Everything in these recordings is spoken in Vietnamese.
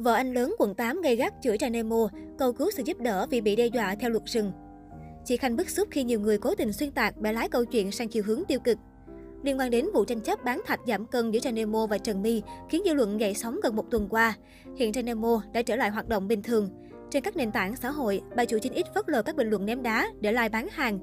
Vợ anh lớn quận 8 gây gắt chửi Trang Nemo, cầu cứu sự giúp đỡ vì bị đe dọa theo luật rừng. Chị Khanh bức xúc khi nhiều người cố tình xuyên tạc bẻ lái câu chuyện sang chiều hướng tiêu cực. Liên quan đến vụ tranh chấp bán thạch giảm cân giữa Trang Nemo và Trần My khiến dư luận dậy sóng gần một tuần qua. Hiện Trang Nemo đã trở lại hoạt động bình thường. Trên các nền tảng xã hội, bà chủ chính ít phớt lờ các bình luận ném đá để like bán hàng,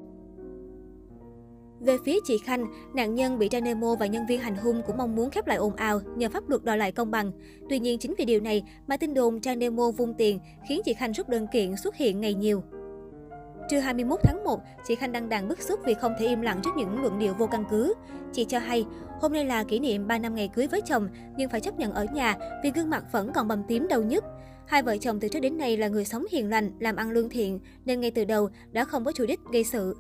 về phía chị Khanh, nạn nhân bị Trang Nemo và nhân viên hành hung cũng mong muốn khép lại ồn ào nhờ pháp luật đòi lại công bằng. Tuy nhiên, chính vì điều này mà tin đồn Trang Nemo vung tiền khiến chị Khanh rút đơn kiện xuất hiện ngày nhiều. Trưa 21 tháng 1, chị Khanh đăng đàn bức xúc vì không thể im lặng trước những luận điệu vô căn cứ. Chị cho hay, hôm nay là kỷ niệm 3 năm ngày cưới với chồng, nhưng phải chấp nhận ở nhà vì gương mặt vẫn còn bầm tím đau nhức. Hai vợ chồng từ trước đến nay là người sống hiền lành, làm ăn lương thiện, nên ngay từ đầu đã không có chủ đích gây sự.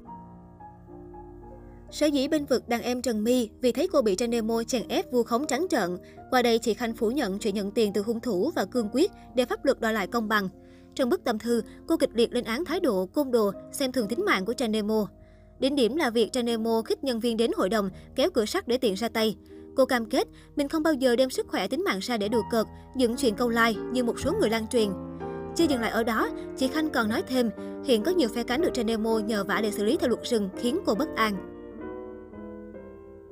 Sở dĩ bên vực đàn em Trần My vì thấy cô bị trên demo chèn ép vu khống trắng trợn. Qua đây, chị Khanh phủ nhận chuyện nhận tiền từ hung thủ và cương quyết để pháp luật đòi lại công bằng. Trong bức tâm thư, cô kịch liệt lên án thái độ côn đồ, xem thường tính mạng của Trang Nemo. Đỉnh điểm là việc Trang Nemo khích nhân viên đến hội đồng, kéo cửa sắt để tiện ra tay. Cô cam kết mình không bao giờ đem sức khỏe tính mạng ra để đùa cợt, dựng chuyện câu like như một số người lan truyền. Chưa dừng lại ở đó, chị Khanh còn nói thêm, hiện có nhiều phe cánh được Trang Nemo nhờ vả để xử lý theo luật rừng khiến cô bất an.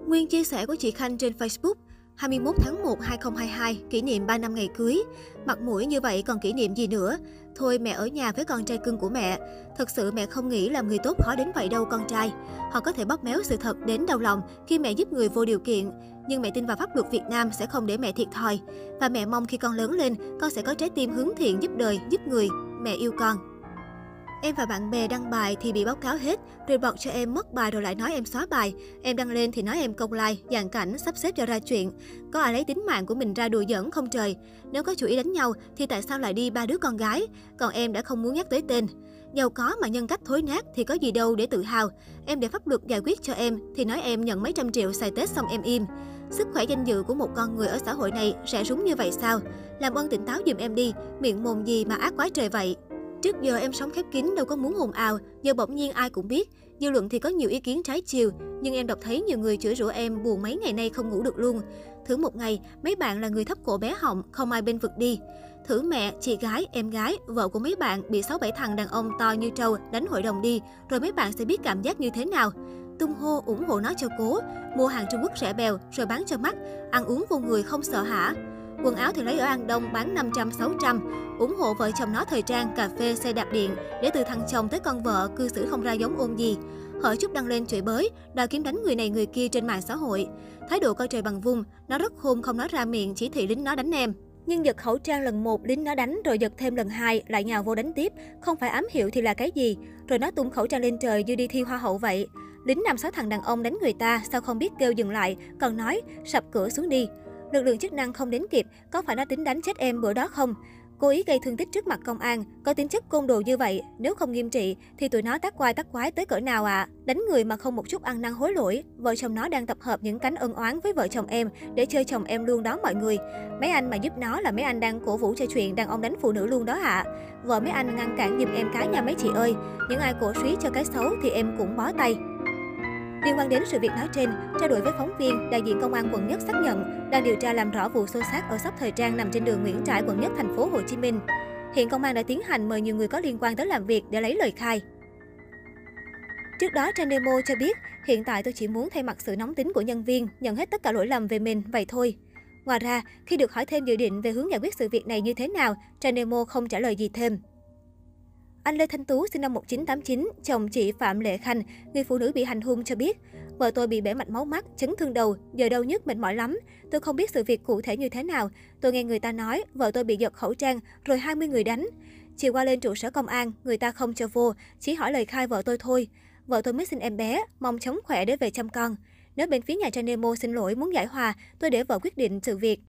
Nguyên chia sẻ của chị Khanh trên Facebook 21 tháng 1 2022, kỷ niệm 3 năm ngày cưới. Mặt mũi như vậy còn kỷ niệm gì nữa? Thôi mẹ ở nhà với con trai cưng của mẹ. Thật sự mẹ không nghĩ làm người tốt khó đến vậy đâu con trai. Họ có thể bóp méo sự thật đến đau lòng khi mẹ giúp người vô điều kiện. Nhưng mẹ tin vào pháp luật Việt Nam sẽ không để mẹ thiệt thòi. Và mẹ mong khi con lớn lên, con sẽ có trái tim hướng thiện giúp đời, giúp người. Mẹ yêu con. Em và bạn bè đăng bài thì bị báo cáo hết, rồi bọt cho em mất bài rồi lại nói em xóa bài. Em đăng lên thì nói em công like, dàn cảnh, sắp xếp cho ra chuyện. Có ai lấy tính mạng của mình ra đùa giỡn không trời? Nếu có chủ ý đánh nhau thì tại sao lại đi ba đứa con gái? Còn em đã không muốn nhắc tới tên. Giàu có mà nhân cách thối nát thì có gì đâu để tự hào. Em để pháp luật giải quyết cho em thì nói em nhận mấy trăm triệu xài Tết xong em im. Sức khỏe danh dự của một con người ở xã hội này sẽ rúng như vậy sao? Làm ơn tỉnh táo giùm em đi, miệng mồm gì mà ác quá trời vậy. Trước giờ em sống khép kín đâu có muốn ồn ào, giờ bỗng nhiên ai cũng biết. Dư luận thì có nhiều ý kiến trái chiều, nhưng em đọc thấy nhiều người chửi rủa em buồn mấy ngày nay không ngủ được luôn. Thử một ngày, mấy bạn là người thấp cổ bé họng, không ai bên vực đi. Thử mẹ, chị gái, em gái, vợ của mấy bạn bị 6-7 thằng đàn ông to như trâu đánh hội đồng đi, rồi mấy bạn sẽ biết cảm giác như thế nào. Tung hô ủng hộ nó cho cố, mua hàng Trung Quốc rẻ bèo rồi bán cho mắt, ăn uống vô người không sợ hả? Quần áo thì lấy ở An Đông bán 500-600, ủng hộ vợ chồng nó thời trang, cà phê, xe đạp điện để từ thằng chồng tới con vợ cư xử không ra giống ôn gì. Hở chút đăng lên chửi bới, đòi kiếm đánh người này người kia trên mạng xã hội. Thái độ coi trời bằng vung, nó rất khôn không nói ra miệng chỉ thị lính nó đánh em. Nhưng giật khẩu trang lần một lính nó đánh rồi giật thêm lần hai lại nhào vô đánh tiếp, không phải ám hiệu thì là cái gì? Rồi nó tung khẩu trang lên trời như đi thi hoa hậu vậy. Lính năm sáu thằng đàn ông đánh người ta sao không biết kêu dừng lại, còn nói sập cửa xuống đi. Lực lượng chức năng không đến kịp, có phải nó tính đánh chết em bữa đó không? Cố ý gây thương tích trước mặt công an, có tính chất côn đồ như vậy, nếu không nghiêm trị thì tụi nó tác quai tác quái tới cỡ nào ạ? À? Đánh người mà không một chút ăn năn hối lỗi, vợ chồng nó đang tập hợp những cánh ân oán với vợ chồng em để chơi chồng em luôn đó mọi người. Mấy anh mà giúp nó là mấy anh đang cổ vũ cho chuyện đàn ông đánh phụ nữ luôn đó ạ. À. Vợ mấy anh ngăn cản giùm em cái nha mấy chị ơi, những ai cổ suý cho cái xấu thì em cũng bó tay. Liên quan đến sự việc nói trên, trao đổi với phóng viên, đại diện công an quận Nhất xác nhận đang điều tra làm rõ vụ xô xát ở shop thời trang nằm trên đường Nguyễn Trãi, quận Nhất, thành phố Hồ Chí Minh. Hiện công an đã tiến hành mời nhiều người có liên quan tới làm việc để lấy lời khai. Trước đó, Trang demo cho biết, hiện tại tôi chỉ muốn thay mặt sự nóng tính của nhân viên, nhận hết tất cả lỗi lầm về mình, vậy thôi. Ngoài ra, khi được hỏi thêm dự định về hướng giải quyết sự việc này như thế nào, Trang demo không trả lời gì thêm. Anh Lê Thanh Tú sinh năm 1989, chồng chị Phạm Lệ Khanh, người phụ nữ bị hành hung cho biết, vợ tôi bị bể mạch máu mắt, chấn thương đầu, giờ đau nhức mệt mỏi lắm. Tôi không biết sự việc cụ thể như thế nào. Tôi nghe người ta nói vợ tôi bị giật khẩu trang, rồi 20 người đánh. Chiều qua lên trụ sở công an, người ta không cho vô, chỉ hỏi lời khai vợ tôi thôi. Vợ tôi mới sinh em bé, mong chống khỏe để về chăm con. Nếu bên phía nhà trang Nemo xin lỗi muốn giải hòa, tôi để vợ quyết định sự việc.